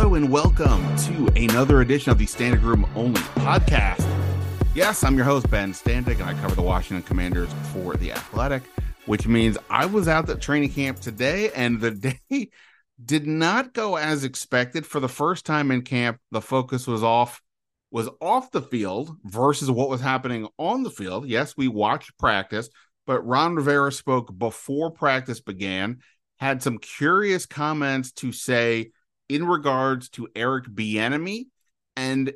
Hello and welcome to another edition of the Standig Room Only podcast. Yes, I'm your host, Ben Standig, and I cover the Washington Commanders for The Athletic, which means I was out at training camp today, and the day did not go as expected. For the first time in camp, the focus was off was off the field versus what was happening on the field. Yes, we watched practice, but Ron Rivera spoke before practice began, had some curious comments to say in regards to Eric Bieniemy, and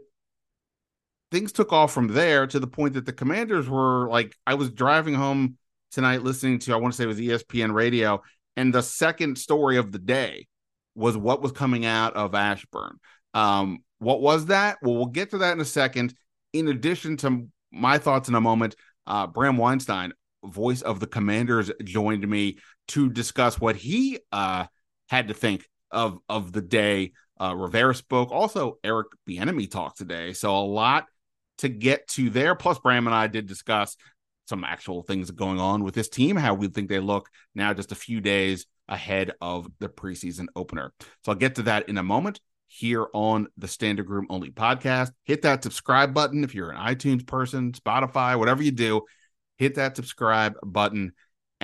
things took off from there to the point that the Commanders were like, I was driving home tonight listening to, I want to say it was ESPN radio, and the second story of the day was what was coming out of Ashburn. Um, what was that? Well, we'll get to that in a second. In addition to my thoughts in a moment, uh, Bram Weinstein, voice of the Commanders, joined me to discuss what he uh, had to think of of the day. Uh, Rivera spoke. Also, Eric Bieniemy talked today. So a lot to get to there. Plus, Bram and I did discuss some actual things going on with this team, how we think they look now, just a few days ahead of the preseason opener. So I'll get to that in a moment here on the Standig Room Only podcast. Hit that subscribe button if you're an iTunes person, Spotify, whatever you do. Hit that subscribe button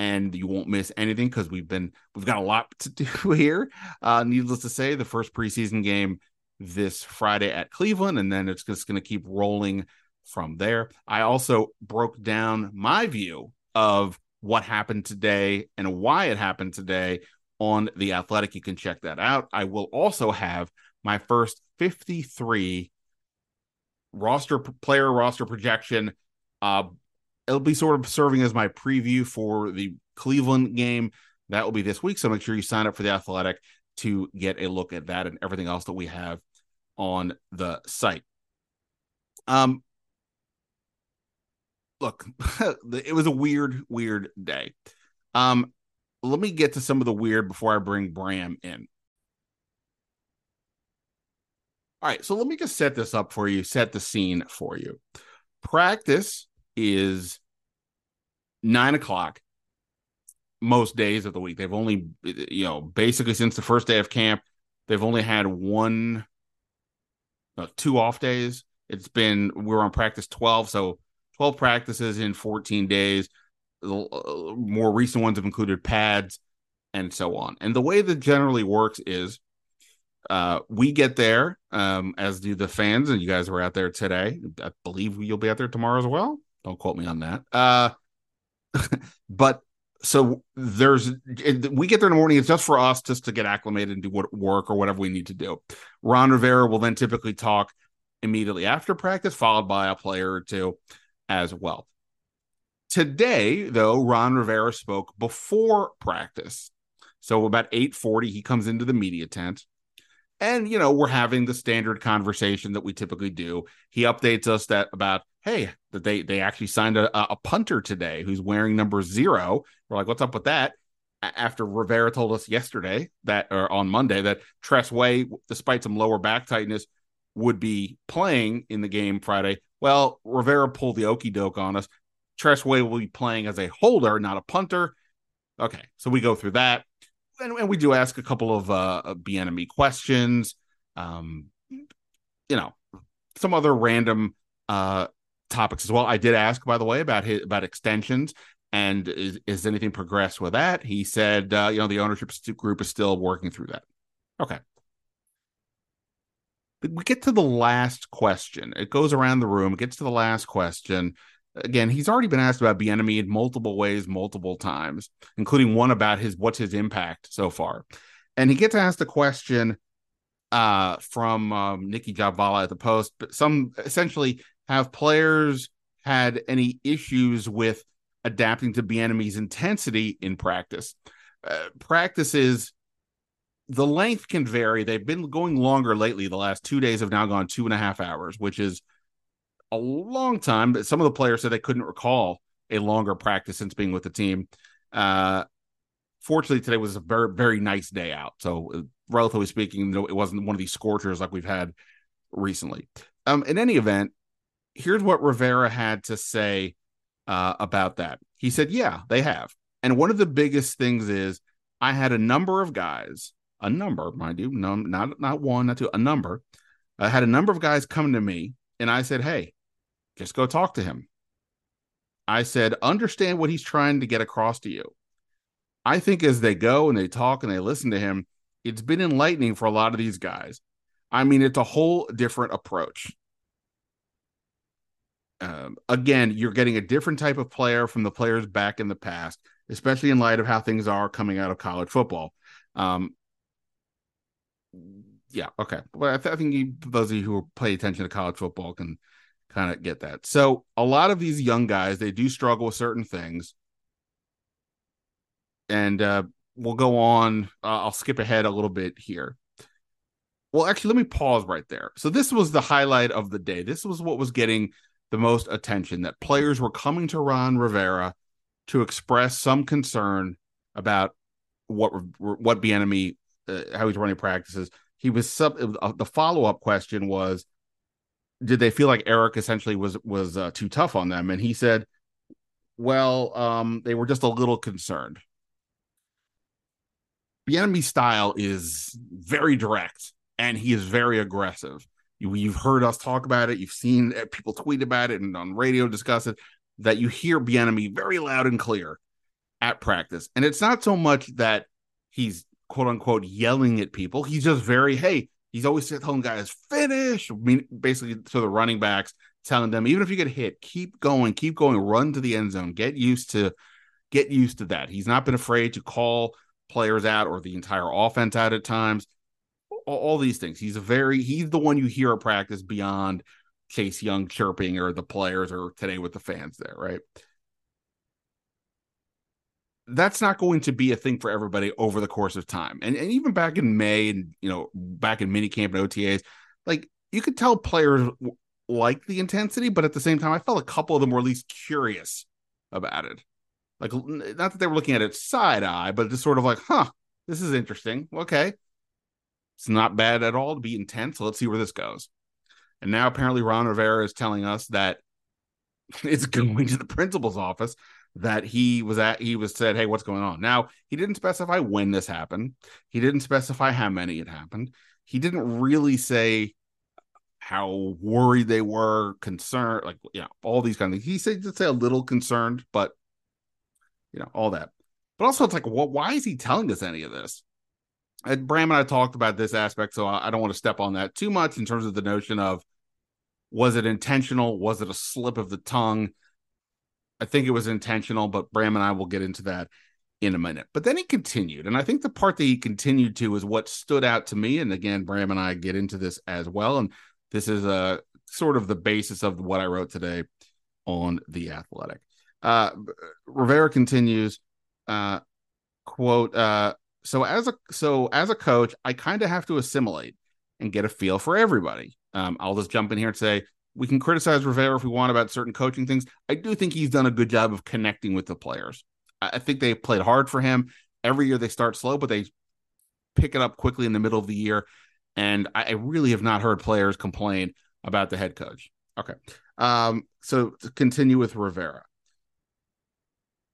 and you won't miss anything because we've been we've got a lot to do here. Uh, needless to say, the first preseason game this Friday at Cleveland, and then it's just going to keep rolling from there. I also broke down my view of what happened today and why it happened today on the Athletic. You can check that out. I will also have my first 53 roster player roster projection. Uh, it'll be sort of serving as my preview for the Cleveland game. That will be this week. So make sure you sign up for the Athletic to get a look at that and everything else that we have on the site. Um, look, it was a weird, weird day. Um, let me get to some of the weird before I bring Bram in. All right, so let me just set this up for you, set the scene for you. Practice is nine o'clock most days of the week. They've only, you know, basically since the first day of camp, they've only had one, uh, two off days. It's been, we're on practice 12. So 12 practices in 14 days. Uh, more recent ones have included pads and so on. And the way that generally works is uh, we get there, um, as do the fans, and you guys were out there today. I believe you'll be out there tomorrow as well. Don't quote me on that. Uh, but so there's we get there in the morning. It's just for us just to get acclimated and do what work or whatever we need to do. Ron Rivera will then typically talk immediately after practice, followed by a player or two as well. Today, though, Ron Rivera spoke before practice. So about 8:40, he comes into the media tent. And you know, we're having the standard conversation that we typically do. He updates us that about hey, that they they actually signed a, a punter today who's wearing number zero. We're like, what's up with that? After Rivera told us yesterday that or on Monday that Tress Way, despite some lower back tightness, would be playing in the game Friday. Well, Rivera pulled the okey doke on us. Tress Way will be playing as a holder, not a punter. Okay, so we go through that, and, and we do ask a couple of uh, Bieniemy questions. Um, you know, some other random uh topics as well. I did ask, by the way, about his about extensions and is, is anything progressed with that? He said, uh, you know, the ownership group is still working through that. Okay. We get to the last question. It goes around the room, gets to the last question. Again, he's already been asked about Bieniemy in multiple ways, multiple times, including one about his what's his impact so far. And he gets asked a question uh, from um, Nicki Jhabvala at the Post, but some essentially have players had any issues with adapting to Bieniemy's intensity in practice? Uh, practice is the length can vary. They've been going longer lately. The last two days have now gone two and a half hours, which is a long time. But some of the players said they couldn't recall a longer practice since being with the team. Uh, fortunately, today was a very, very nice day out. So, uh, relatively speaking, it wasn't one of these scorchers like we've had recently. Um, in any event, here's what Rivera had to say uh, about that. He said, Yeah, they have. And one of the biggest things is I had a number of guys, a number, mind you, no, not not one, not two, a number. I had a number of guys come to me, and I said, "Hey, just go talk to him." I said, "Understand what he's trying to get across to you." I think as they go and they talk and they listen to him, it's been enlightening for a lot of these guys. I mean, it's a whole different approach. Um, again, you're getting a different type of player from the players back in the past especially in light of how things are coming out of college football. Um, yeah, okay. Well, I, th- I think you, those of you who pay attention to college football can kind of get that. So, a lot of these young guys, they do struggle with certain things. And uh, we'll go on. Uh, I'll skip ahead a little bit here. Well, actually, let me pause right there. So, this was the highlight of the day. This was what was getting the most attention that players were coming to Ron Rivera to express some concern about what what Bieniemy uh, how he's running practices. He was sub uh, the follow up question was, did they feel like Eric essentially was was uh, too tough on them? And he said, well, um, they were just a little concerned. Bieniemy's style is very direct and he is very aggressive. You, you've heard us talk about it. You've seen uh, people tweet about it and on radio discuss it that you hear Bieniemy very loud and clear at practice. And it's not so much that he's quote unquote yelling at people. He's just very, hey, he's always telling guys, finish. Basically to the running backs, telling them, even if you get hit, keep going, keep going, run to the end zone. Get used to get used to that. He's not been afraid to call players out or the entire offense out at times. All, all these things. He's a very he's the one you hear at practice beyond Chase Young chirping or the players or today with the fans there, right? That's not going to be a thing for everybody over the course of time. And, and even back in May and, you know, back in minicamp and OTAs, like you could tell players like the intensity, but at the same time, I felt a couple of them were at least curious about it. Like, not that they were looking at it side eye, but just sort of like, huh, this is interesting. Okay. It's not bad at all to be intense. So let's see where this goes. And now apparently Ron Rivera is telling us that it's going to the principal's office that he was at he was said hey what's going on? Now he didn't specify when this happened. He didn't specify how many it happened. He didn't really say how worried they were concerned like you know all these kind of things. He said to say a little concerned but you know all that. But also it's like well, why is he telling us any of this? And Bram and I talked about this aspect, so I don't want to step on that too much in terms of the notion of was it intentional? Was it a slip of the tongue? I think it was intentional, but Bram and I will get into that in a minute. But then he continued, and I think the part that he continued to is what stood out to me. And again, Bram and I get into this as well, and this is a sort of the basis of what I wrote today on the Athletic. Uh, Rivera continues, uh, quote. Uh, so as a so as a coach, I kind of have to assimilate and get a feel for everybody. Um, I'll just jump in here and say we can criticize Rivera if we want about certain coaching things. I do think he's done a good job of connecting with the players. I, think they played hard for him. Every year they start slow, but they pick it up quickly in the middle of the year. And I, I really have not heard players complain about the head coach. Okay. Um, so to continue with Rivera.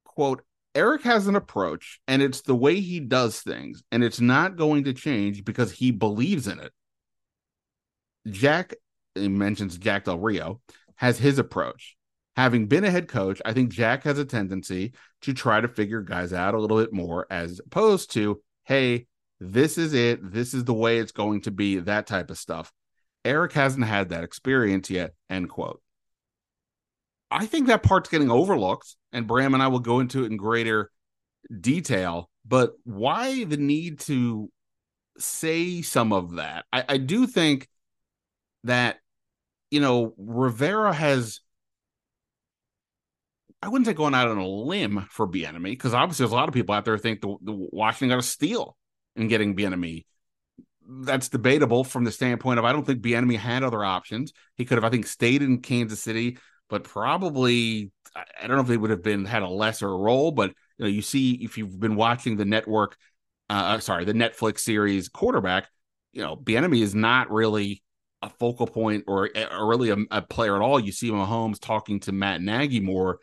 Quote, Eric has an approach and it's the way he does things, and it's not going to change because he believes in it. Jack he mentions Jack Del Rio has his approach. Having been a head coach, I think Jack has a tendency to try to figure guys out a little bit more as opposed to, hey, this is it. This is the way it's going to be, that type of stuff. Eric hasn't had that experience yet. End quote. I think that part's getting overlooked, and Bram and I will go into it in greater detail. But why the need to say some of that? I, I do think that, you know, Rivera has. I wouldn't say going out on a limb for Bieniemy because obviously there's a lot of people out there think the, the Washington got a steal in getting Bieniemy. That's debatable from the standpoint of I don't think Bieniemy had other options. He could have, I think, stayed in Kansas City, but probably I don't know if they would have been had a lesser role. But you know, you see if you've been watching the network, uh, uh sorry, the Netflix series quarterback, you know, Bieniemy is not really a focal point or, eh, or really a, a player at all. You see Mahomes talking to Matt Nagy more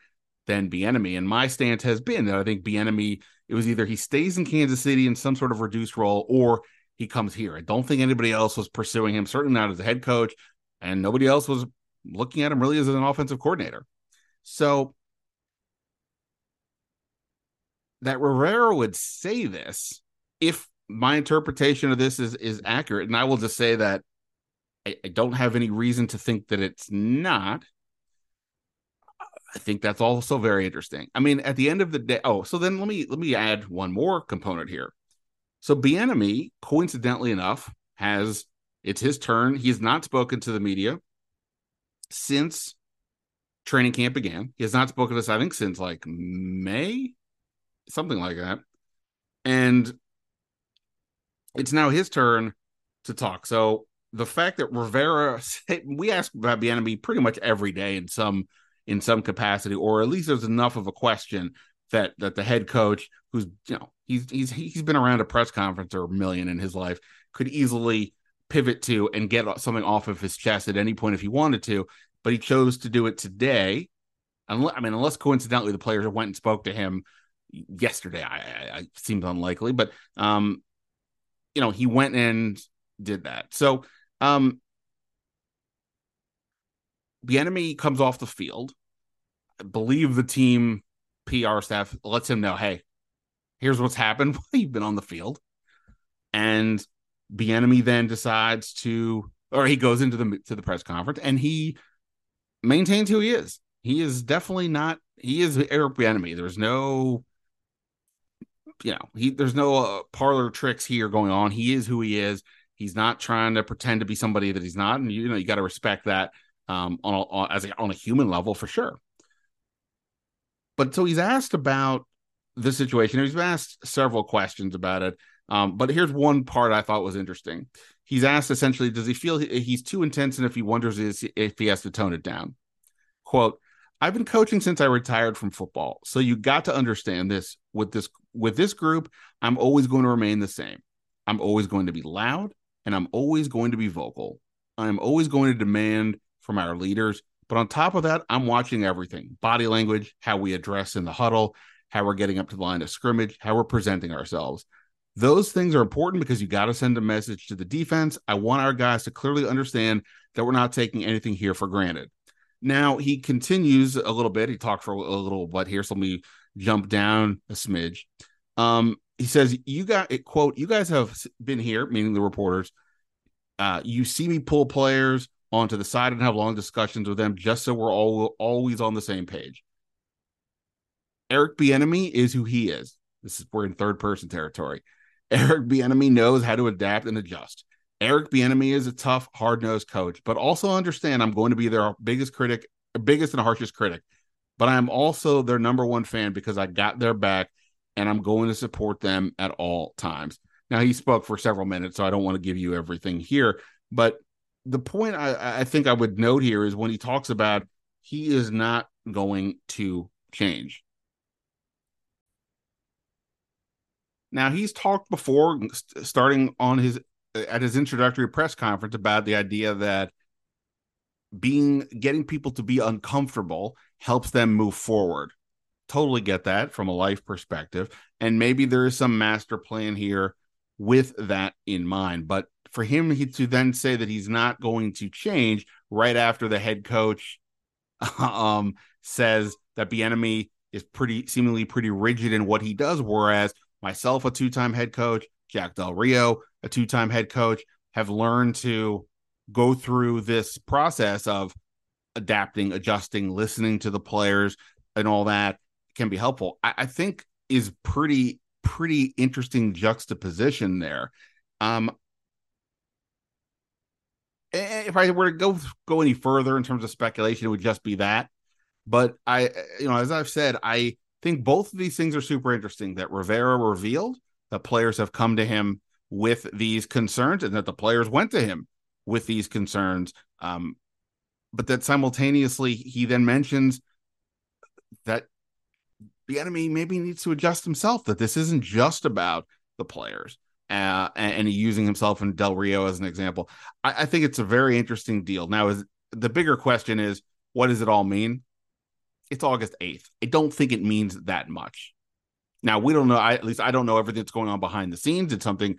than Bieniemy, and my stance has been that I think Bieniemy it was either he stays in Kansas City in some sort of reduced role or he comes here. I don't think anybody else was pursuing him, certainly not as a head coach, and nobody else was looking at him really as an offensive coordinator. So that Rivera would say this if my interpretation of this is is accurate, and I will just say that I, I don't have any reason to think that it's not. I think that's also very interesting. I mean, at the end of the day, oh, so then let me let me add one more component here. So Bieniemy, coincidentally enough, has it's his turn. He has not spoken to the media since training camp began. He has not spoken to us, I think, since like May, something like that. And it's now his turn to talk. So the fact that Rivera, we ask about Bieniemy pretty much every day in some in some capacity, or at least there's enough of a question that that the head coach, who's you know he's he's he's been around a press conference or a million in his life, could easily pivot to and get something off of his chest at any point if he wanted to, but he chose to do it today. Unless, I mean, unless coincidentally the players went and spoke to him yesterday, I, I, I seemed unlikely, but um, you know, he went and did that. So um, Bieniemy comes off the field. I believe the team PR staff lets him know, hey, here's what's happened while you've been on the field. And Bieniemy then decides to, or he goes into the to the press conference and he maintains who he is. He is definitely not. He is Eric Bieniemy. There's no, you know, he there's no uh, parlor tricks here going on. He is who he is. He's not trying to pretend to be somebody that he's not, and you know you got to respect that um, on a, as a, on a human level for sure. But so he's asked about the situation. He's asked several questions about it. Um, but here's one part I thought was interesting. He's asked essentially, does he feel he's too intense, and if he wonders if he has to tone it down? Quote: I've been coaching since I retired from football, so you got to understand this. With this with this group, I'm always going to remain the same. I'm always going to be loud and I'm always going to be vocal. I'm always going to demand from our leaders. But on top of that, I'm watching everything body language, how we address in the huddle, how we're getting up to the line of scrimmage, how we're presenting ourselves. Those things are important because you got to send a message to the defense. I want our guys to clearly understand that we're not taking anything here for granted. Now, he continues a little bit. He talked for a little bit here. So let me jump down a smidge. Um, he says, "You got it." Quote: "You guys have been here, meaning the reporters. Uh, you see me pull players onto the side and have long discussions with them, just so we're all always on the same page." Eric Bieniemy is who he is. This is we're in third person territory. Eric Bieniemy knows how to adapt and adjust. Eric Bieniemy is a tough, hard nosed coach, but also understand I'm going to be their biggest critic, biggest and harshest critic. But I'm also their number one fan because I got their back and I'm going to support them at all times. Now, he spoke for several minutes, so I don't want to give you everything here. But the point I, I think I would note here is when he talks about he is not going to change. Now, he's talked before, starting on his at his introductory press conference, about the idea that being getting people to be uncomfortable helps them move forward totally get that from a life perspective. And maybe there is some master plan here with that in mind. But for him he, to then say that he's not going to change right after the head coach um, says that Bieniemy is pretty seemingly pretty rigid in what he does, whereas myself, a two-time head coach, Jack Del Rio, a two-time head coach, have learned to go through this process of adapting, adjusting, listening to the players and all that can be helpful. I, I think is pretty pretty interesting juxtaposition there. Um, if I were to go go any further in terms of speculation, it would just be that. But I, you know, as I've said, I think both of these things are super interesting. That Rivera revealed that players have come to him with these concerns and that the players went to him with these concerns. Um, but that simultaneously, he then mentions that Bieniemy maybe needs to adjust himself, that this isn't just about the players. Uh, and, and using himself and Del Rio as an example. I, I think it's a very interesting deal. Now, is the bigger question is what does it all mean? It's August 8th. I don't think it means that much. Now, we don't know, I, at least I don't know everything that's going on behind the scenes. Did something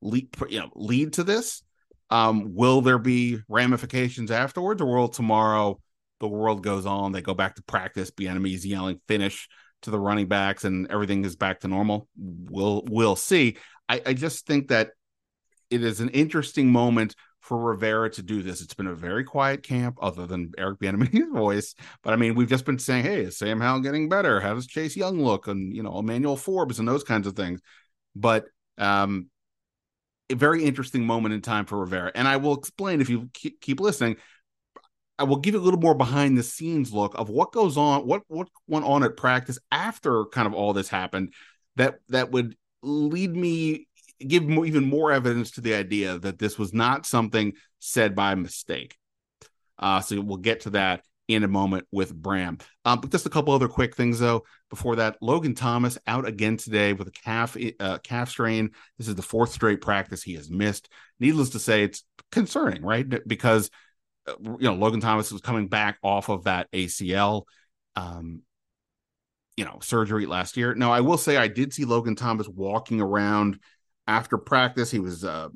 lead, you know, lead to this? Um, will there be ramifications afterwards, or will tomorrow the world goes on? They go back to practice, Bieniemy's yelling finish to the running backs, and everything is back to normal. We'll we'll see. I, I just think that it is an interesting moment for Rivera to do this. It's been a very quiet camp, other than Eric Bieniemy's voice. But I mean, we've just been saying, "Hey, is Sam Howell getting better? How does Chase Young look?" And you know, Emmanuel Forbes and those kinds of things. But um, a very interesting moment in time for Rivera. And I will explain if you keep listening. I will give you a little more behind the scenes look of what goes on, what what went on at practice after kind of all this happened. That that would lead me give more, even more evidence to the idea that this was not something said by mistake. Uh, so we'll get to that in a moment with Bram. Um, but just a couple other quick things though. Before that, Logan Thomas out again today with a calf uh, calf strain. This is the fourth straight practice he has missed. Needless to say, it's concerning, right? Because you know Logan Thomas was coming back off of that ACL. Um, you know, surgery last year. Now, I will say I did see Logan Thomas walking around after practice. He was uh,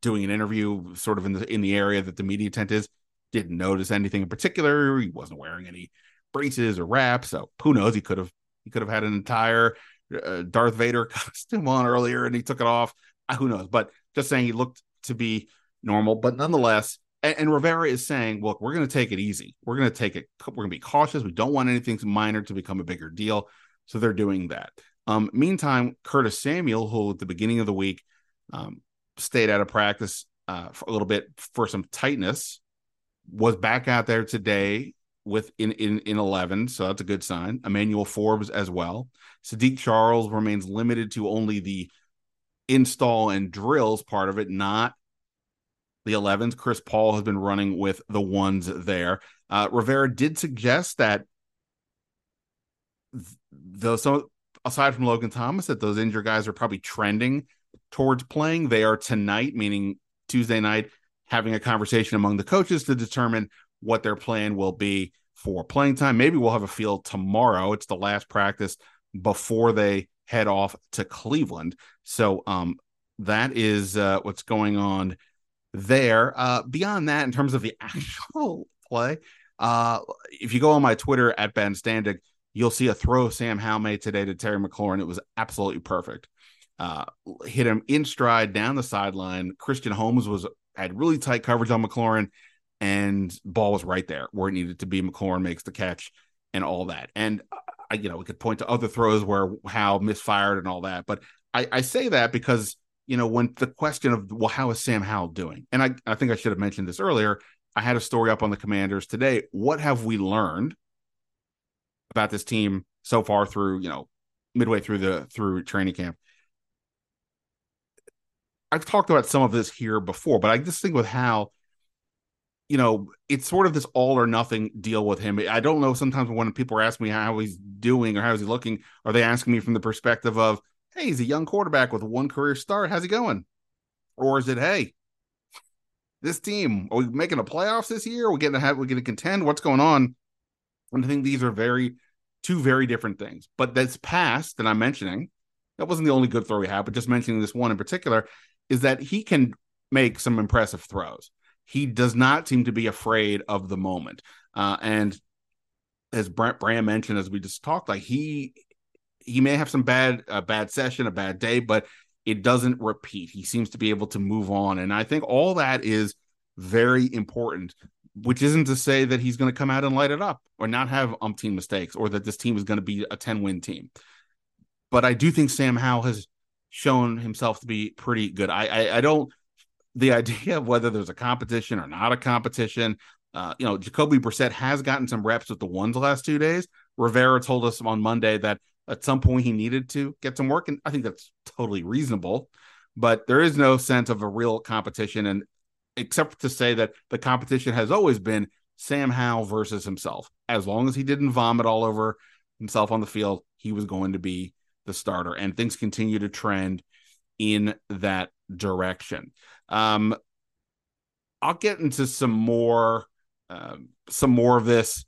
doing an interview, sort of in the in the area that the media tent is didn't notice anything in particular. He wasn't wearing any braces or wraps, so who knows? He could have he could have had an entire uh, Darth Vader costume on earlier, and he took it off. Uh, who knows? But just saying, he looked to be normal. But nonetheless, and, and Rivera is saying, "Look, we're going to take it easy. We're going to take it. We're going to be cautious. We don't want anything minor to become a bigger deal." So they're doing that. Um, meantime, Curtis Samuel, who at the beginning of the week um, stayed out of practice uh, for a little bit for some tightness, was back out there today with in in in 11 so that's a good sign emmanuel forbes as well saahdiq charles remains limited to only the install and drills part of it not the 11s chris paul has been running with the ones there uh, rivera did suggest that though so aside from logan thomas that those injured guys are probably trending towards playing they are tonight meaning tuesday night having a conversation among the coaches to determine what their plan will be for playing time. Maybe we'll have a field tomorrow. It's the last practice before they head off to Cleveland. So um, that is uh, what's going on there. Uh, beyond that, in terms of the actual play, uh, if you go on my Twitter at Ben Standig, you'll see a throw Sam Howell made today to Terry McLaurin. It was absolutely perfect. Uh, hit him in stride down the sideline. Christian Holmes was had really tight coverage on McLaurin, and ball was right there where it needed to be. McLaurin makes the catch and all that. And I, you know, we could point to other throws where Howell misfired and all that. But I, I say that because you know when the question of well, how is Sam Howell doing? And I, I think I should have mentioned this earlier. I had a story up on the Commanders today. What have we learned about this team so far through you know midway through the through training camp? I've talked about some of this here before, but I just think with how, you know, it's sort of this all or nothing deal with him. I don't know. Sometimes when people are asking me how he's doing or how is he looking, are they asking me from the perspective of, hey, he's a young quarterback with one career start. How's he going? Or is it, hey, this team, are we making the playoffs this year? Are we getting to have, we're to contend? What's going on? And I think these are very, two very different things. But that's past that I'm mentioning. That wasn't the only good throw he had, but just mentioning this one in particular is that he can make some impressive throws. He does not seem to be afraid of the moment. Uh, and as Brent Bram mentioned, as we just talked, like he he may have some bad a bad session, a bad day, but it doesn't repeat. He seems to be able to move on, and I think all that is very important. Which isn't to say that he's going to come out and light it up or not have umpteen mistakes, or that this team is going to be a ten win team. But I do think Sam Howell has shown himself to be pretty good. I, I, I don't the idea of whether there's a competition or not a competition. Uh, you know, Jacoby Brissett has gotten some reps with the ones the last two days. Rivera told us on Monday that at some point he needed to get some work, and I think that's totally reasonable. but there is no sense of a real competition. And except to say that the competition has always been Sam Howell versus himself. As long as he didn't vomit all over himself on the field, he was going to be the starter. And things continue to trend in that direction. Um, I'll get into some more, uh, some more of this.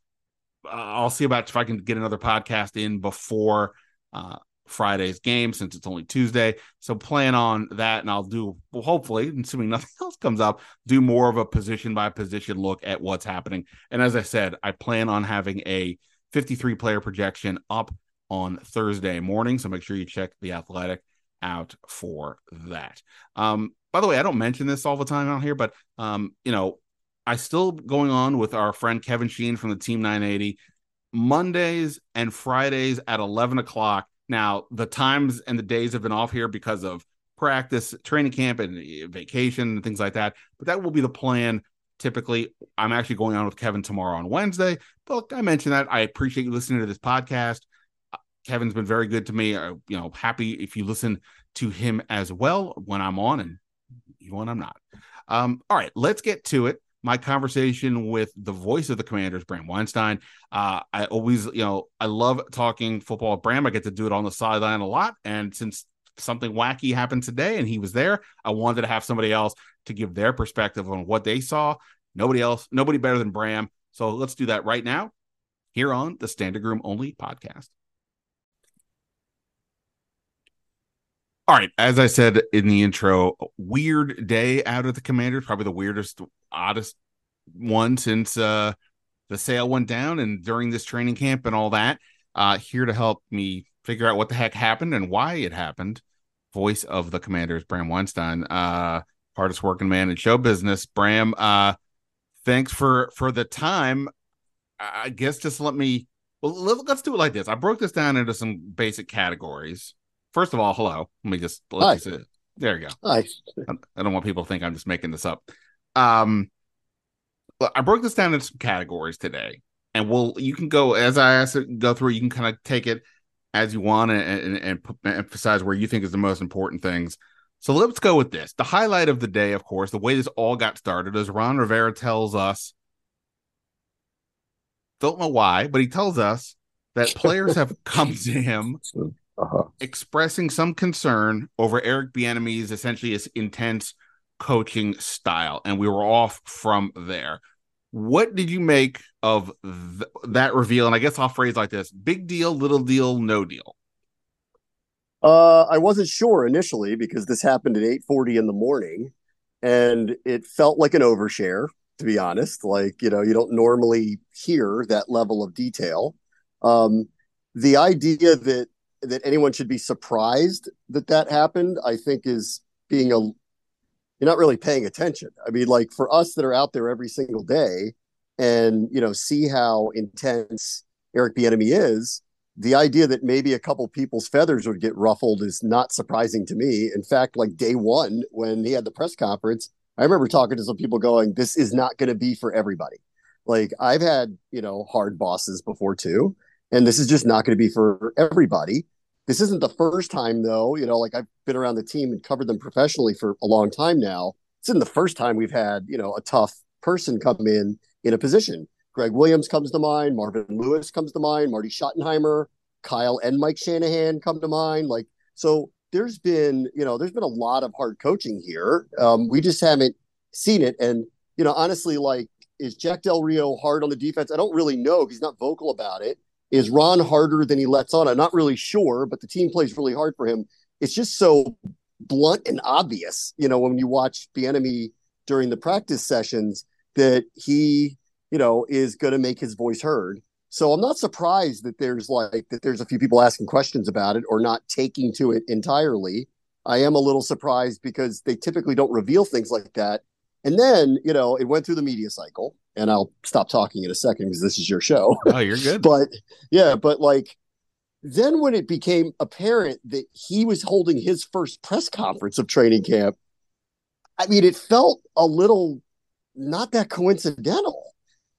I'll see about if I can get another podcast in before uh, Friday's game since it's only Tuesday. So plan on that, and I'll do well, hopefully, assuming nothing else comes up, do more of a position by position look at what's happening. And as I said, I plan on having a 53 player projection up on Thursday morning. So make sure you check the athletic out for that. Um, by the way, I don't mention this all the time out here, but um, you know, I still going on with our friend Kevin Sheehan from the Team 980. Mondays and Fridays at 11 o'clock now, the times and the days have been off here because of practice, training camp, and eh, vacation and things like that. But that will be the plan. Typically, I'm actually going on with Kevin tomorrow on Wednesday. But look, I mentioned that. I appreciate you listening to this podcast. Uh, Kevin's been very good to me. I, you know, happy if you listen to him as well when I'm on and when I'm not. Um, all right, let's get to it my conversation with the voice of the commanders, Bram Weinstein. Uh, I always, you know, I love talking football with Bram. I get to do it on the sideline a lot. And since something wacky happened today and he was there, I wanted to have somebody else to give their perspective on what they saw. Nobody else, nobody better than Bram. So let's do that right now here on the Standig Room Only podcast. All right, as I said in the intro, weird day out of the Commanders, probably the weirdest, oddest one since uh, the sale went down and during this training camp and all that. Uh, here to help me figure out what the heck happened and why it happened. Voice of the Commanders, Bram Weinstein, uh, hardest working man in show business. Bram, uh, thanks for for the time. I guess just let me. Well, let's do it like this. I broke this down into some basic categories first of all, hello. Let me just let Hi. There you go. Hi. I don't want people to think I'm just making this up. Um, I broke this down into some categories today, and we'll you can go as I ask it, go through. You can kind of take it as you want and, and, and emphasize where you think is the most important things. So let's go with this. The highlight of the day, of course, the way this all got started is Ron Rivera tells us, don't know why, but he tells us that players have come to him uh-huh. expressing some concern over Eric Bieniemy's essentially his intense coaching style, and we were off from there. What did you make of th- that reveal? And I guess I'll phrase like this: big deal, little deal, no deal. Uh, I wasn't sure initially because this happened at eight forty in the morning, and it felt like an overshare. To be honest, like you know, you don't normally hear that level of detail. Um, the idea that that anyone should be surprised that that happened, I think is being a you're not really paying attention. I mean, like for us that are out there every single day and you know see how intense Eric Bieniemy is, the idea that maybe a couple people's feathers would get ruffled is not surprising to me. In fact, like day one when he had the press conference, I remember talking to some people going, "This is not going to be for everybody." Like I've had you know hard bosses before too, and this is just not going to be for everybody. This isn't the first time, though. You know, like I've been around the team and covered them professionally for a long time now. It's isn't the first time we've had, you know, a tough person come in in a position. Gregg Williams comes to mind. Marvin Lewis comes to mind. Marty Schottenheimer, Kyle and Mike Shanahan come to mind. Like, so there's been, you know, there's been a lot of hard coaching here. Um, we just haven't seen it. And, you know, honestly, like, is Jack Del Rio hard on the defense? I don't really know. He's not vocal about it. Is Ron harder than he lets on? I'm not really sure, but the team plays really hard for him. It's just so blunt and obvious, you know, when you watch Bieniemy during the practice sessions that he, you know, is going to make his voice heard. So I'm not surprised that there's like that there's a few people asking questions about it or not taking to it entirely. I am a little surprised because they typically don't reveal things like that. And then, you know, it went through the media cycle and I'll stop talking in a second because this is your show. Oh, you're good. but yeah, but like then when it became apparent that he was holding his first press conference of training camp, I mean, it felt a little not that coincidental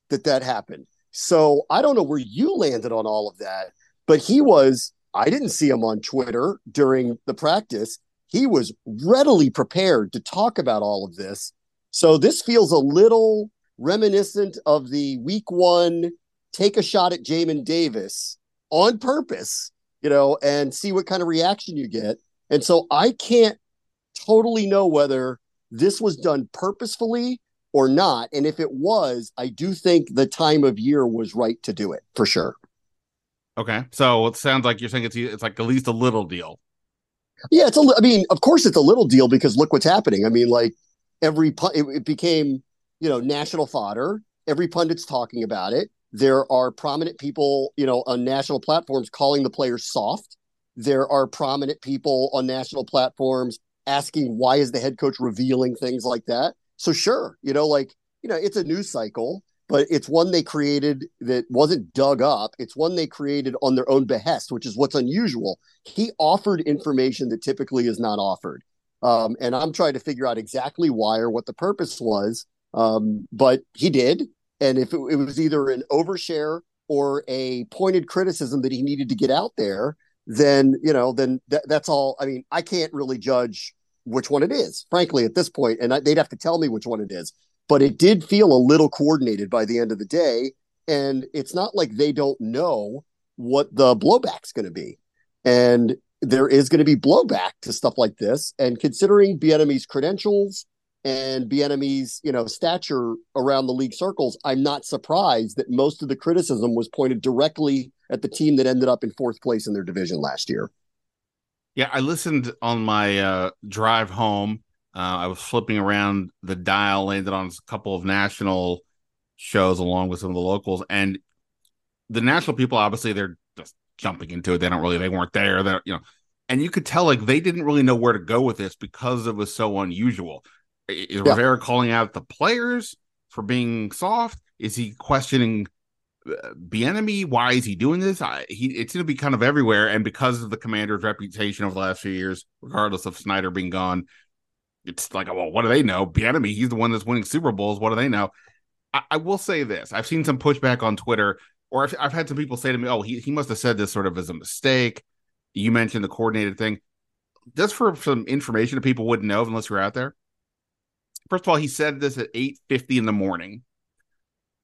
that that happened. So I don't know where you landed on all of that, but he was, I didn't see him on Twitter during the practice. he was readily prepared to talk about all of this. So this feels a little reminiscent of the week one take a shot at Jamin Davis on purpose, you know, and see what kind of reaction you get. And so I can't totally know whether this was done purposefully or not. And if it was, I do think the time of year was right to do it for sure. Okay. So it sounds like you're saying it's it's like at least a little deal. Yeah, it's a. I mean, of course, it's a little deal because look what's happening. I mean, like every it, it became you know national fodder. Every pundit's talking about it. There are prominent people, you know, on national platforms calling the players soft. There are prominent people on national platforms asking why is the head coach revealing things like that. So sure, you know, like you know, it's a news cycle but it's one they created that wasn't dug up. It's one they created on their own behest, which is what's unusual. He offered information that typically is not offered. Um, and I'm trying to figure out exactly why or what the purpose was. Um, but he did. And if it, it was either an overshare or a pointed criticism that he needed to get out there, then, you know, then th- that's all. I mean, I can't really judge which one it is, frankly, at this point, and I, they'd have to tell me which one it is but it did feel a little coordinated by the end of the day. And it's not like they don't know what the blowback's going to be. And there is going to be blowback to stuff like this. And considering Bieniemy's credentials and Bieniemy's, you know, stature around the league circles, I'm not surprised that most of the criticism was pointed directly at the team that ended up in fourth place in their division last year. Yeah, I listened on my uh, drive home uh, I was flipping around the dial, landed on a couple of national shows along with some of the locals, and the national people obviously they're just jumping into it. They don't really, they weren't there. They're you know, and you could tell like they didn't really know where to go with this because it was so unusual. Is yeah. Rivera calling out the players for being soft? Is he questioning uh, Bieniemy? Why is he doing this? I, he it's going to be kind of everywhere, and because of the Commander's reputation over the last few years, regardless of Snyder being gone, it's like, well, what do they know? Bieniemy, he's the one that's winning Super Bowls. What do they know? I, I will say this: I've seen some pushback on Twitter, or I've, I've had some people say to me, "Oh, he he must have said this sort of as a mistake." You mentioned the coordinated thing. Just for some information that people wouldn't know unless you're out there. First of all, he said this at 8:50 in the morning.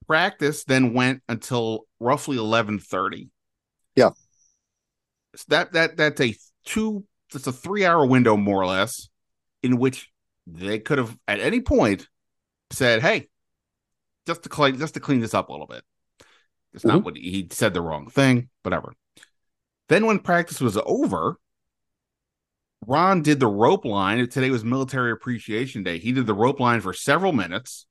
Practice then went until roughly 11:30. Yeah. So that that that's a two that's a 3-hour window more or less in which they could have at any point said, "Hey, just to clean just to clean this up a little bit." It's mm-hmm. not what he, he said the wrong thing, whatever. Then when practice was over, Ron did the rope line. Today was Military Appreciation Day. He did the rope line for several minutes,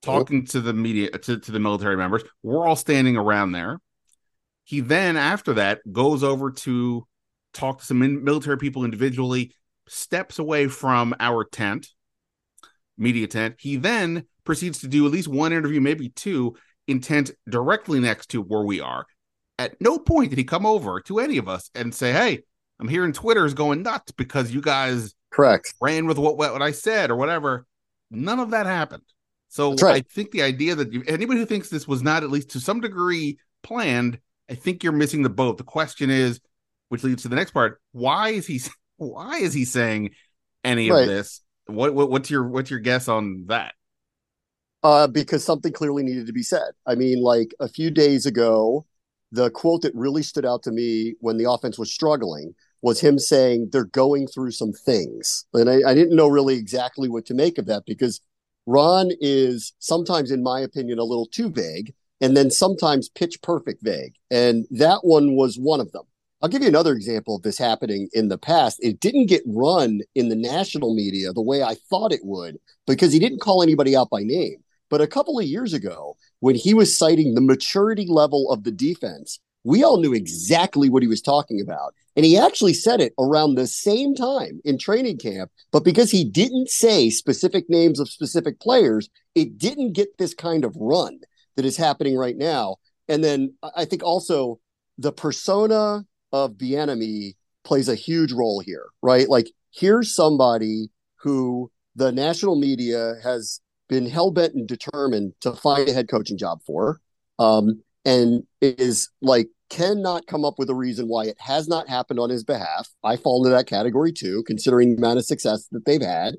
talking to the media, to, to the military members. We're all standing around there. He then, after that, goes over to talk to some military people individually, steps away from our tent, media tent. He then proceeds to do at least one interview, maybe two, in tent directly next to where we are. At no point did he come over to any of us and say, Hey, I'm hearing Twitter's going nuts because you guys correct ran with what, what I said or whatever. None of that happened. So right. I think the idea that you, anybody who thinks this was not at least to some degree planned, I think you're missing the boat. The question is, which leads to the next part: Why is he why is he saying any right. of this? What, what what's your what's your guess on that? Uh, because something clearly needed to be said. I mean, like a few days ago, the quote that really stood out to me when the offense was struggling was him saying they're going through some things. And I, I, didn't know really exactly what to make of that because Ron is sometimes, in my opinion, a little too vague and then sometimes pitch perfect vague. And that one was one of them. I'll give you another example of this happening in the past. It didn't get run in the national media the way I thought it would because he didn't call anybody out by name. But a couple of years ago, when he was citing the maturity level of the defense, we all knew exactly what he was talking about. And he actually said it around the same time in training camp. But because he didn't say specific names of specific players, it didn't get this kind of run that is happening right now. And then I think also the persona of Bieniemy plays a huge role here, right? Like here's somebody who the national media has been hell bent and determined to find a head coaching job for, um, and is like cannot come up with a reason why it has not happened on his behalf. I fall into that category too, considering the amount of success that they've had.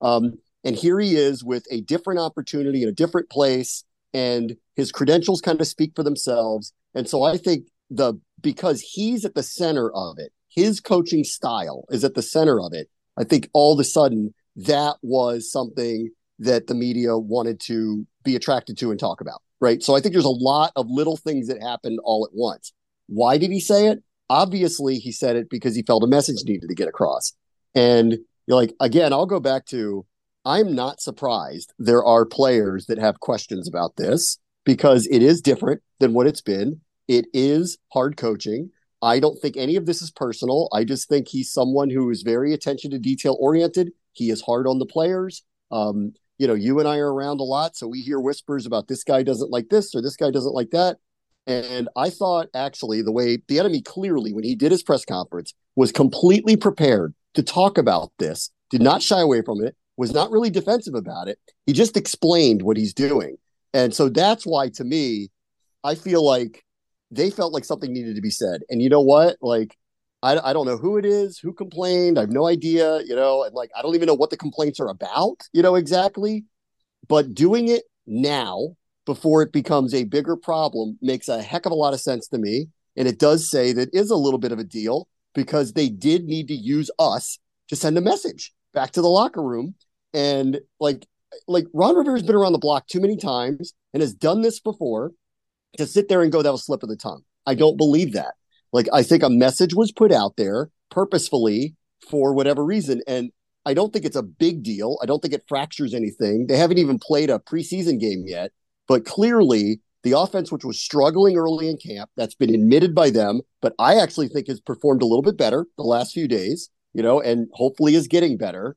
Um, and here he is with a different opportunity in a different place, and his credentials kind of speak for themselves. And so I think the because he's at the center of it, his coaching style is at the center of it. I think all of a sudden that was something that the media wanted to be attracted to and talk about. Right. So I think there's a lot of little things that happened all at once. Why did he say it? Obviously, he said it because he felt a message needed to get across. And you're like, again, I'll go back to I'm not surprised there are players that have questions about this because it is different than what it's been. It is hard coaching. I don't think any of this is personal. I just think he's someone who is very attention to detail oriented. He is hard on the players. Um, you know, you and I are around a lot, so we hear whispers about this guy doesn't like this or this guy doesn't like that. And I thought actually the way Bieniemy clearly, when he did his press conference, was completely prepared to talk about this, did not shy away from it, was not really defensive about it. He just explained what he's doing. And so that's why, to me, I feel like they felt like something needed to be said. And you know what? Like, I, I don't know who it is, who complained. I have no idea, you know, and like, I don't even know what the complaints are about, you know, exactly. But doing it now before it becomes a bigger problem makes a heck of a lot of sense to me. And it does say that is a little bit of a deal because they did need to use us to send a message back to the locker room. And like, like Ron Rivera's been around the block too many times and has done this before to sit there and go, that was slip of the tongue. I don't believe that. Like, I think a message was put out there purposefully for whatever reason. And I don't think it's a big deal. I don't think it fractures anything. They haven't even played a preseason game yet. But clearly, the offense, which was struggling early in camp, that's been admitted by them, but I actually think has performed a little bit better the last few days, you know, and hopefully is getting better,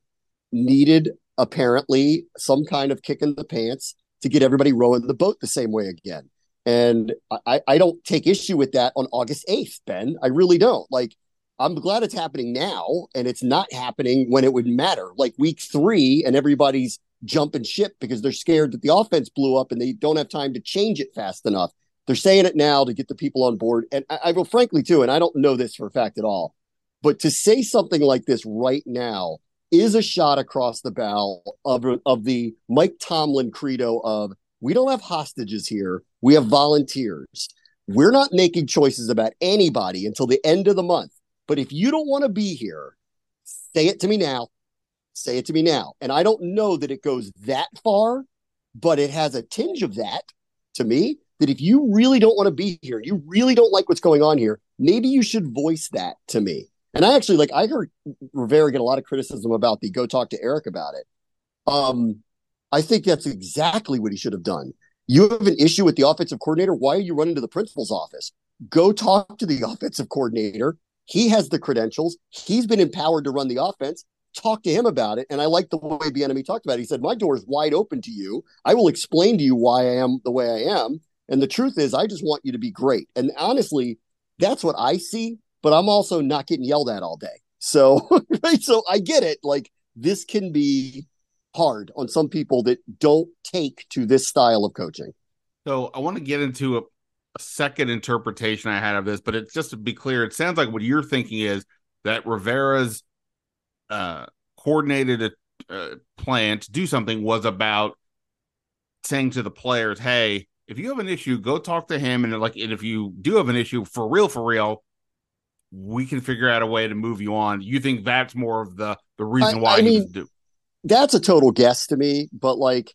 needed apparently some kind of kick in the pants to get everybody rowing the boat the same way again. And I, I don't take issue with that on August 8th, Ben. I really don't. Like, I'm glad it's happening now and it's not happening when it would matter, like week three, and everybody's jumping ship because they're scared that the offense blew up and they don't have time to change it fast enough. They're saying it now to get the people on board. And I, I will frankly, too, and I don't know this for a fact at all, but to say something like this right now is a shot across the bow of, of the Mike Tomlin credo of we don't have hostages here. We have volunteers. We're not making choices about anybody until the end of the month. But if you don't want to be here, say it to me now. Say it to me now. And I don't know that it goes that far, but it has a tinge of that to me. That if you really don't want to be here, you really don't like what's going on here, maybe you should voice that to me. And I actually like I heard Rivera get a lot of criticism about the go talk to Eric about it. Um, I think that's exactly what he should have done. You have an issue with the offensive coordinator. Why are you running to the principal's office? Go talk to the offensive coordinator. He has the credentials. He's been empowered to run the offense. Talk to him about it. And I like the way Bieniemy talked about it. He said, "My door is wide open to you. I will explain to you why I am the way I am. And the truth is, I just want you to be great." And honestly, that's what I see. But I'm also not getting yelled at all day. So, so I get it. Like this can be hard on some people that don't take to this style of coaching. So I want to get into a, a, second interpretation I had of this, but it's just to be clear, it sounds like what you're thinking is that Rivera's uh, coordinated a, uh, plan to do something was about saying to the players, "Hey, if you have an issue, go talk to him, and like, and if you do have an issue for real, for real." We can figure out a way to move you on. You think that's more of the the reason I, why I he mean, do that's a total guess to me but like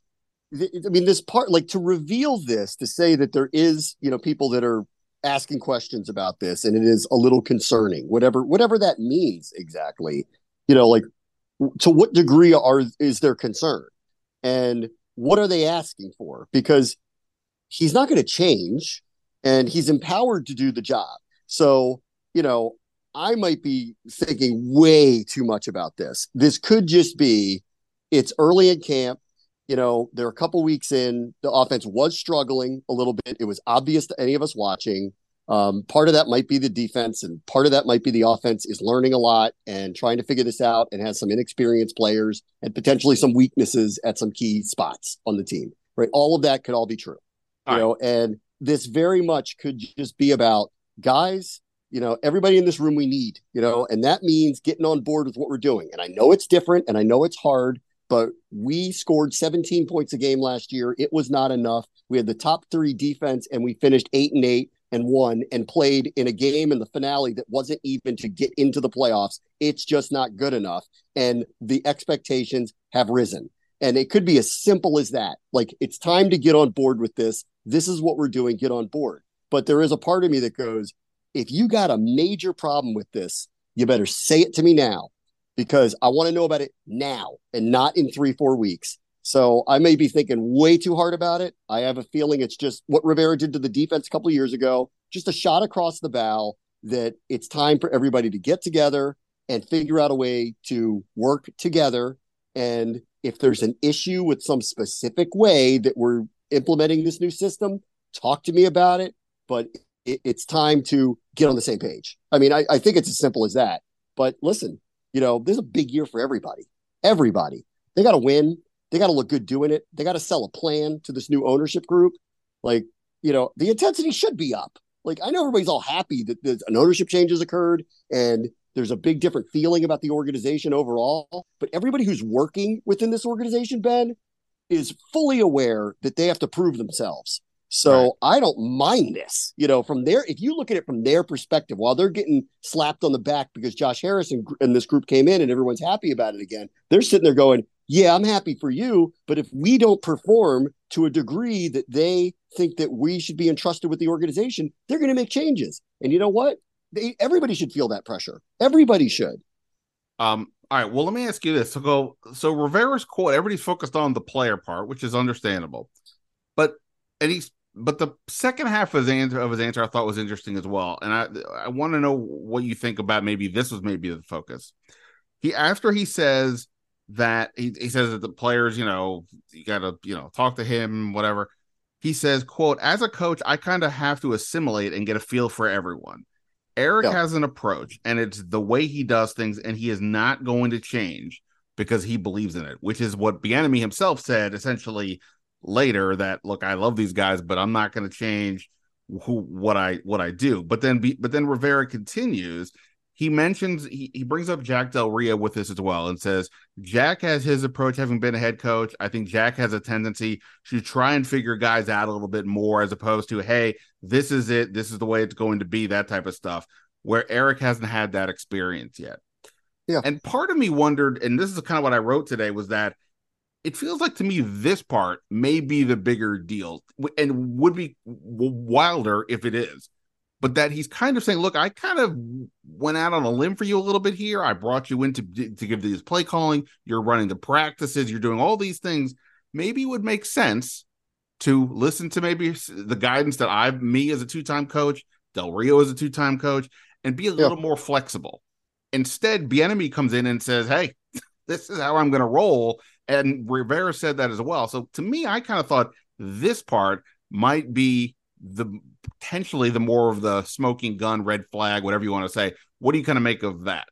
i mean this part like to reveal this to say that there is you know people that are asking questions about this and it is a little concerning whatever whatever that means exactly you know like to what degree are is there concern? And what are they asking for? Because he's not going to change and he's empowered to do the job. So you know i might be thinking way too much about this. This could just be it's early in camp. You know, they're a couple weeks in. The offense was struggling a little bit. It was obvious to any of us watching. Um, part of that might be the defense, and part of that might be the offense is learning a lot and trying to figure this out and has some inexperienced players and potentially some weaknesses at some key spots on the team. Right. All of that could all be true. You know, right. and this very much could just be about guys, you know, everybody in this room we need, you know, and that means getting on board with what we're doing. And I know it's different and I know it's hard, but we scored 17 points a game last year. It was not enough. We had the top three defense and we finished eight and eight and won and played in a game in the finale that wasn't even to get into the playoffs. It's just not good enough. And the expectations have risen. And it could be as simple as that. Like, it's time to get on board with this. This is what we're doing. Get on board. But there is a part of me that goes, if you got a major problem with this, you better say it to me now because I want to know about it now and not in three, four weeks. So I may be thinking way too hard about it. I have a feeling it's just what Rivera did to the defense a couple years ago, just a shot across the bow that it's time for everybody to get together and figure out a way to work together. And if there's an issue with some specific way that we're implementing this new system, talk to me about it. But it, it's time to get on the same page. I mean, I, I think it's as simple as that. But listen, you know, this is a big year for everybody. Everybody. They got to win. They got to look good doing it. They got to sell a plan to this new ownership group. Like, you know, the intensity should be up. Like, I know everybody's all happy that an ownership change has occurred and there's a big different feeling about the organization overall. But everybody who's working within this organization, Ben, is fully aware that they have to prove themselves. So right. I don't mind this, you know, from their, if you look at it from their perspective, while they're getting slapped on the back because Josh Harrison and this group came in and everyone's happy about it again, they're sitting there going, yeah, I'm happy for you. But if we don't perform to a degree that they think that we should be entrusted with the organization, they're going to make changes. And you know what? They, everybody should feel that pressure. Everybody should. Um, all right. Well, let me ask you this. So go. So Rivera's quote. Everybody's focused on the player part, which is understandable, but and he's but the second half of his answer of his answer I thought was interesting as well. And I I want to know what you think about maybe this was maybe the focus. He after he says that he, he says that the players, you know, you gotta, you know, talk to him, whatever. He says, quote, as a coach, I kind of have to assimilate and get a feel for everyone. Eric yeah. has an approach and it's the way he does things, and he is not going to change because he believes in it, which is what Bieniemy himself said essentially later that look, I love these guys, but I'm not going to change who what I what I do. But then but then Rivera continues. He mentions he, he brings up Jack Del Rio with this as well and says Jack has his approach having been a head coach. I think Jack has a tendency to try and figure guys out a little bit more as opposed to, hey, this is it, this is the way it's going to be, that type of stuff, where Eric hasn't had that experience yet. Yeah. And part of me wondered, and this is kind of what I wrote today, was that it feels like to me this part may be the bigger deal and would be wilder if it is. But that he's kind of saying look i kind of went out on a limb for you a little bit here. I brought you in to, to give these play calling. You're running the practices. You're doing all these things. Maybe it would make sense to listen to maybe the guidance that i me as a two-time coach del rio as a two-time coach and be a little more flexible. Instead Bieniemy comes in and says hey this is how i'm going to roll and Rivera said that as well. So to me, I kind of thought this part might be the potentially the more of the smoking gun, red flag, whatever you want to say. What do you kind of make of that?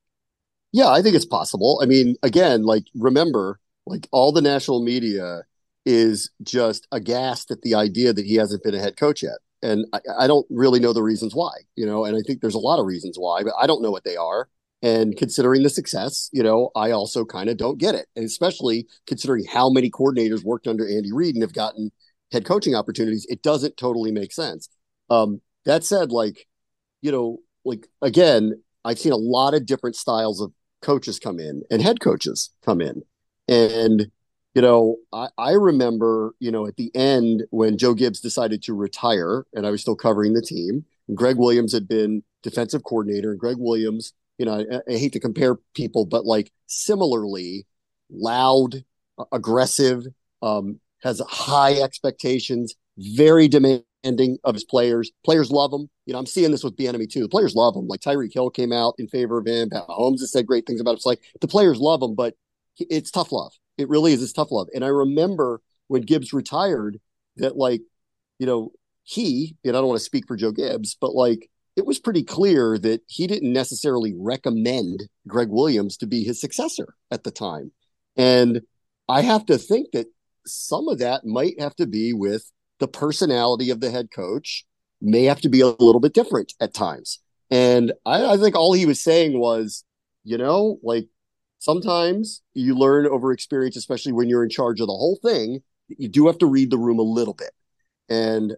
Yeah, I think it's possible. I mean, again, like remember, like all the national media is just aghast at the idea that he hasn't been a head coach yet. And I, I don't really know the reasons why, you know, and I think there's a lot of reasons why, but I don't know what they are. And considering the success, you know, I also kind of don't get it. And especially considering how many coordinators worked under Andy Reid and have gotten head coaching opportunities, it doesn't totally make sense. Um, that said, like, you know, like again, I've seen a lot of different styles of coaches come in and head coaches come in. And, you know, I, I remember, you know, at the end when Joe Gibbs decided to retire and I was still covering the team, Gregg Williams had been defensive coordinator, and Gregg Williams you know, I, I hate to compare people, but like similarly loud, aggressive, um, has high expectations, very demanding of his players. Players love him. You know, I'm seeing this with Bieniemy too. The players love him. Like Tyreek Hill came out in favor of him. Pat Mahomes has said great things about him. It's like the players love him, but it's tough love. It really is. It's tough love. And I remember when Gibbs retired that like, you know, he, and I don't want to speak for Joe Gibbs, but like it was pretty clear that he didn't necessarily recommend Gregg Williams to be his successor at the time. And I have to think that some of that might have to be with the personality of the head coach may have to be a little bit different at times. And I, I think all he was saying was, you know, like sometimes you learn over experience, especially when you're in charge of the whole thing. You do have to read the room a little bit. And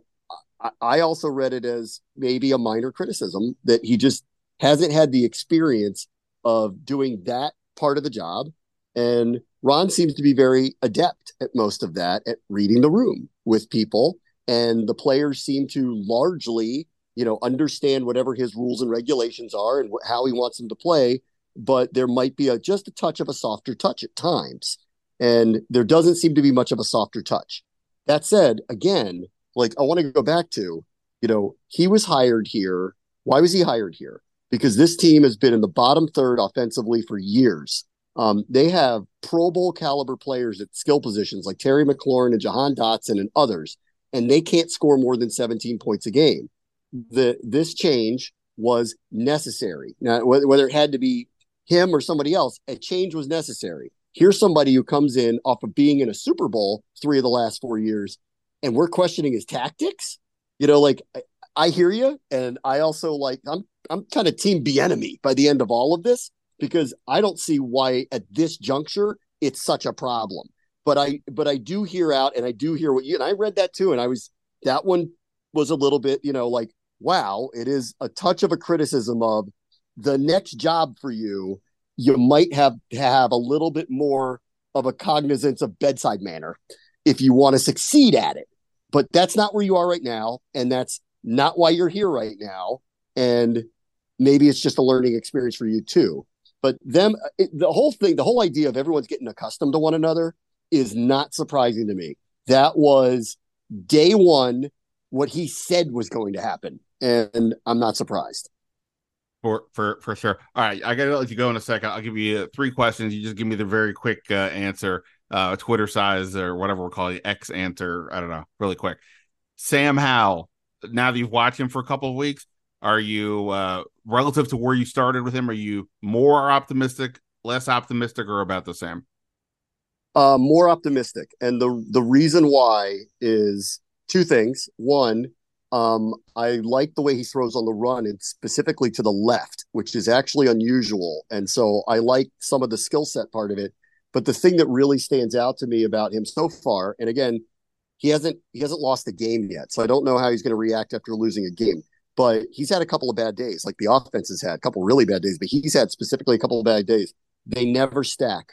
I also read it as maybe a minor criticism that he just hasn't had the experience of doing that part of the job. And Ron seems to be very adept at most of that, at reading the room with people. And the players seem to largely, you know, understand whatever his rules and regulations are and wh- how he wants them to play. But there might be a just a touch of a softer touch at times. And there doesn't seem to be much of a softer touch. That said, again, like I want to go back to, you know, he was hired here. Why was he hired here? Because this team has been in the bottom third offensively for years. Um, they have Pro Bowl caliber players at skill positions like Terry McLaurin and Jahan Dotson and others, and they can't score more than 17 points a game. The this change was necessary. Now, whether it had to be him or somebody else, a change was necessary. Here's somebody who comes in off of being in a Super Bowl three of the last four years and we're questioning his tactics, you know, like I, I hear you, and I also like I'm I'm kind of team Bieniemy by the end of all of this because I don't see why at this juncture it's such a problem. But I but I do hear out, and I do hear what you and I read that too, and I was that one was a little bit, you know, like wow, it is a touch of a criticism of the next job for you. You might have to have a little bit more of a cognizance of bedside manner if you want to succeed at it but that's not where you are right now and that's not why you're here right now and maybe it's just a learning experience for you too. But them it, the whole thing the whole idea of everyone's getting accustomed to one another is not surprising to me. That was day one what he said was going to happen and i'm not surprised. For for for sure. All right i gotta let you go in a second. I'll give you three questions. You just give me the very quick uh, answer uh, Twitter size or whatever we're calling it, X answer. I don't know, really quick. Sam Howell, now that you've watched him for a couple of weeks, are you uh, relative to where you started with him? Are you more optimistic, less optimistic, or about the same? Uh, more optimistic, and the the reason why is two things. One, um, I like the way he throws on the run, and specifically to the left, which is actually unusual. And so I like some of the skill set part of it. But the thing that really stands out to me about him so far, and again, he hasn't he hasn't lost a game yet, so I don't know how he's going to react after losing a game. But he's had a couple of bad days, like the offense has had a couple really bad days, but he's had specifically a couple of bad days. They never stack.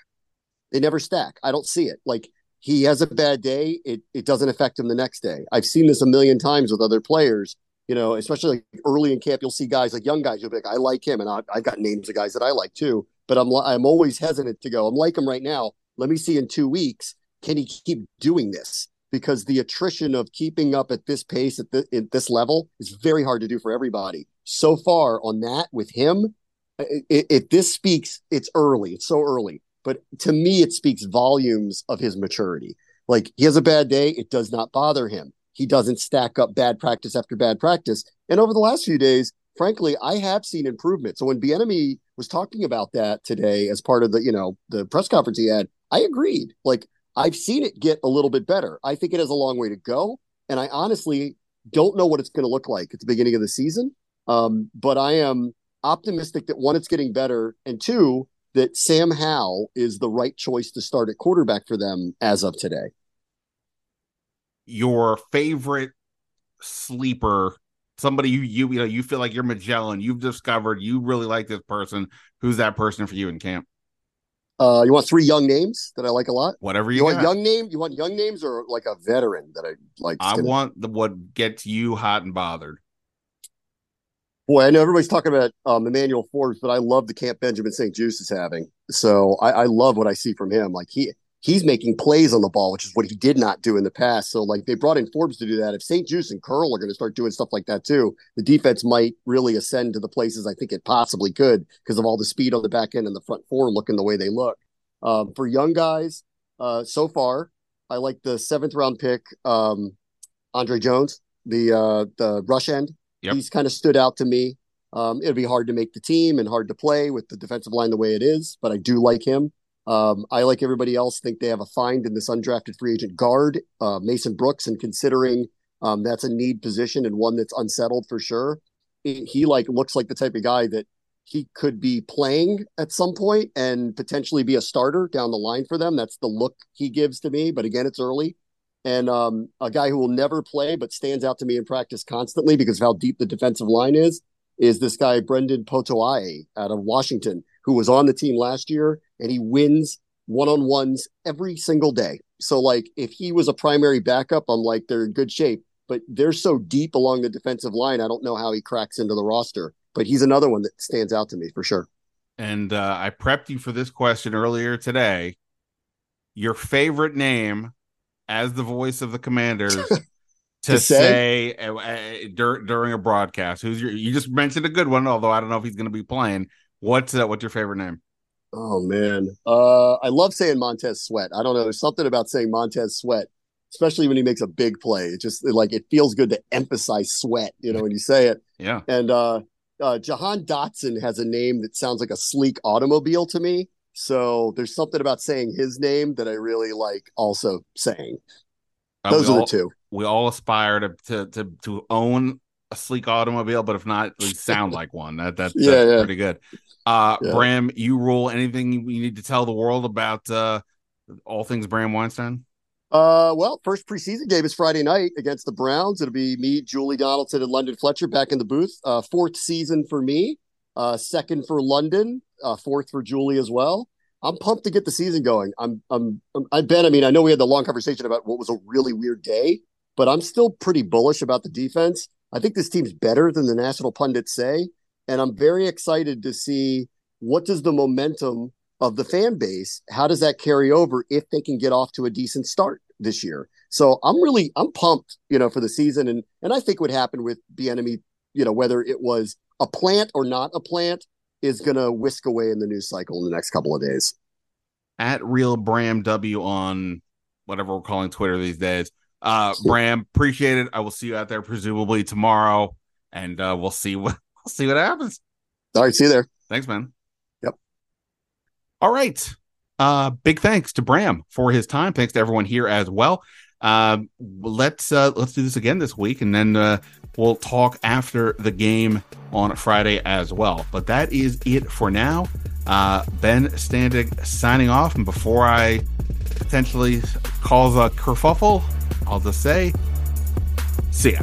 They never stack. I don't see it. Like he has a bad day, it it doesn't affect him the next day. I've seen this a million times with other players. You know, especially like early in camp, you'll see guys like young guys. You'll be like, I like him, and I, I've got names of guys that I like too but I'm I'm always hesitant to go. I'm like him right now. Let me see in two weeks. Can he keep doing this? Because the attrition of keeping up at this pace at, the, at this level is very hard to do for everybody. So far on that with him, if this speaks, it's early. It's so early, but to me, it speaks volumes of his maturity. Like he has a bad day, it does not bother him. He doesn't stack up bad practice after bad practice. And over the last few days, frankly, I have seen improvement. So when Bieniemy was talking about that today as part of the, you know, the press conference he had, I agreed. Like I've seen it get a little bit better. I think it has a long way to go, and I honestly don't know what it's going to look like at the beginning of the season. Um, but I am optimistic that one, it's getting better, and two, that Sam Howell is the right choice to start at quarterback for them as of today. Your favorite sleeper somebody you you you know you feel like you're Magellan, you've discovered you really like this person. Who's that person for you in camp? Uh, you want three young names that I like a lot? Whatever you, you want. Young name? You want young names or like a veteran that I like? I want the what gets you hot and bothered. Boy, I know everybody's talking about um, Emmanuel Forbes, but I love the camp Benjamin St-Juste is having. So I, I love what I see from him. Like he he's making plays on the ball, which is what he did not do in the past. So like they brought in Forbes to do that. If St-Juste and Curl are going to start doing stuff like that too, the defense might really ascend to the places I think it possibly could because of all the speed on the back end and the front four looking the way they look. Um, for young guys, uh, so far, I like the seventh round pick, um, Andre Jones, the uh, the rush end. Yep. He's kind of stood out to me. Um, it'd be hard to make the team and hard to play with the defensive line the way it is, but I do like him. Um, I, like everybody else, think they have a find in this undrafted free agent guard, uh, Mason Brooks, and considering Um, that's a need position and one that's unsettled for sure. He, he like looks like the type of guy that he could be playing at some point and potentially be a starter down the line for them. That's the look he gives to me. But again, it's early. And um, a guy who will never play but stands out to me in practice constantly because of how deep the defensive line is is this guy Benning Potoa'e out of Washington, who was on the team last year and he wins one on ones every single day. So like if he was a primary backup, I'm like they're in good shape. But they're so deep along the defensive line, I don't know how he cracks into the roster. But he's another one that stands out to me for sure. And uh, I prepped you for this question earlier today. Your favorite name as the voice of the Commanders to, To say, say? uh, uh, dur- during a broadcast. Who's your? You just mentioned a good one, although I don't know if he's going to be playing. What's uh, what's your favorite name? Oh man, uh, I love saying Montez Sweat. I don't know, there's something about saying Montez Sweat, especially when he makes a big play. It just like it feels good to emphasize sweat, you know, when you say it. Yeah, And uh, uh, Jahan Dotson has a name that sounds like a sleek automobile to me. So there's something about saying his name that I really like. Also saying Uh, those are all- the two. We all aspire to, to to to own a sleek automobile, but if not, sound like one. That, that Yeah, that's yeah. pretty good. Uh, Yeah. Bram, you rule. Anything you need to tell the world about uh, all things Bram Weinstein? Uh, well, first preseason game is Friday night against the Browns. It'll be me, Julie Donaldson, and London Fletcher back in the booth. Uh, fourth season for me, uh, second for London, uh, fourth for Julie as well. I'm pumped to get the season going. I'm, I'm, I'm I Ben. I mean, I know we had the long conversation about what was a really weird day, but I'm still pretty bullish about the defense. I think this team's better than the national pundits say, and I'm very excited to see what does the momentum of the fan base how does that carry over if they can get off to a decent start this year so i'm really i'm pumped you know for the season and and i think what happened with Bieniemy you know whether it was a plant or not a plant is going to whisk away in the news cycle in the next couple of days At real Bram W on whatever we're calling Twitter these days. Uh, Bram, appreciate it. I will see you out there presumably tomorrow, and uh, we'll see what see what happens. all right see you there Thanks, man. Yep. All right. Uh, big thanks to Bram for his time. Thanks to everyone here as well. Um, let's uh, let's do this again this week, and then uh, we'll talk after the game on Friday as well. But that is it for now. Uh, ben Standig signing off, and before I potentially cause a kerfuffle, I'll just say, see ya.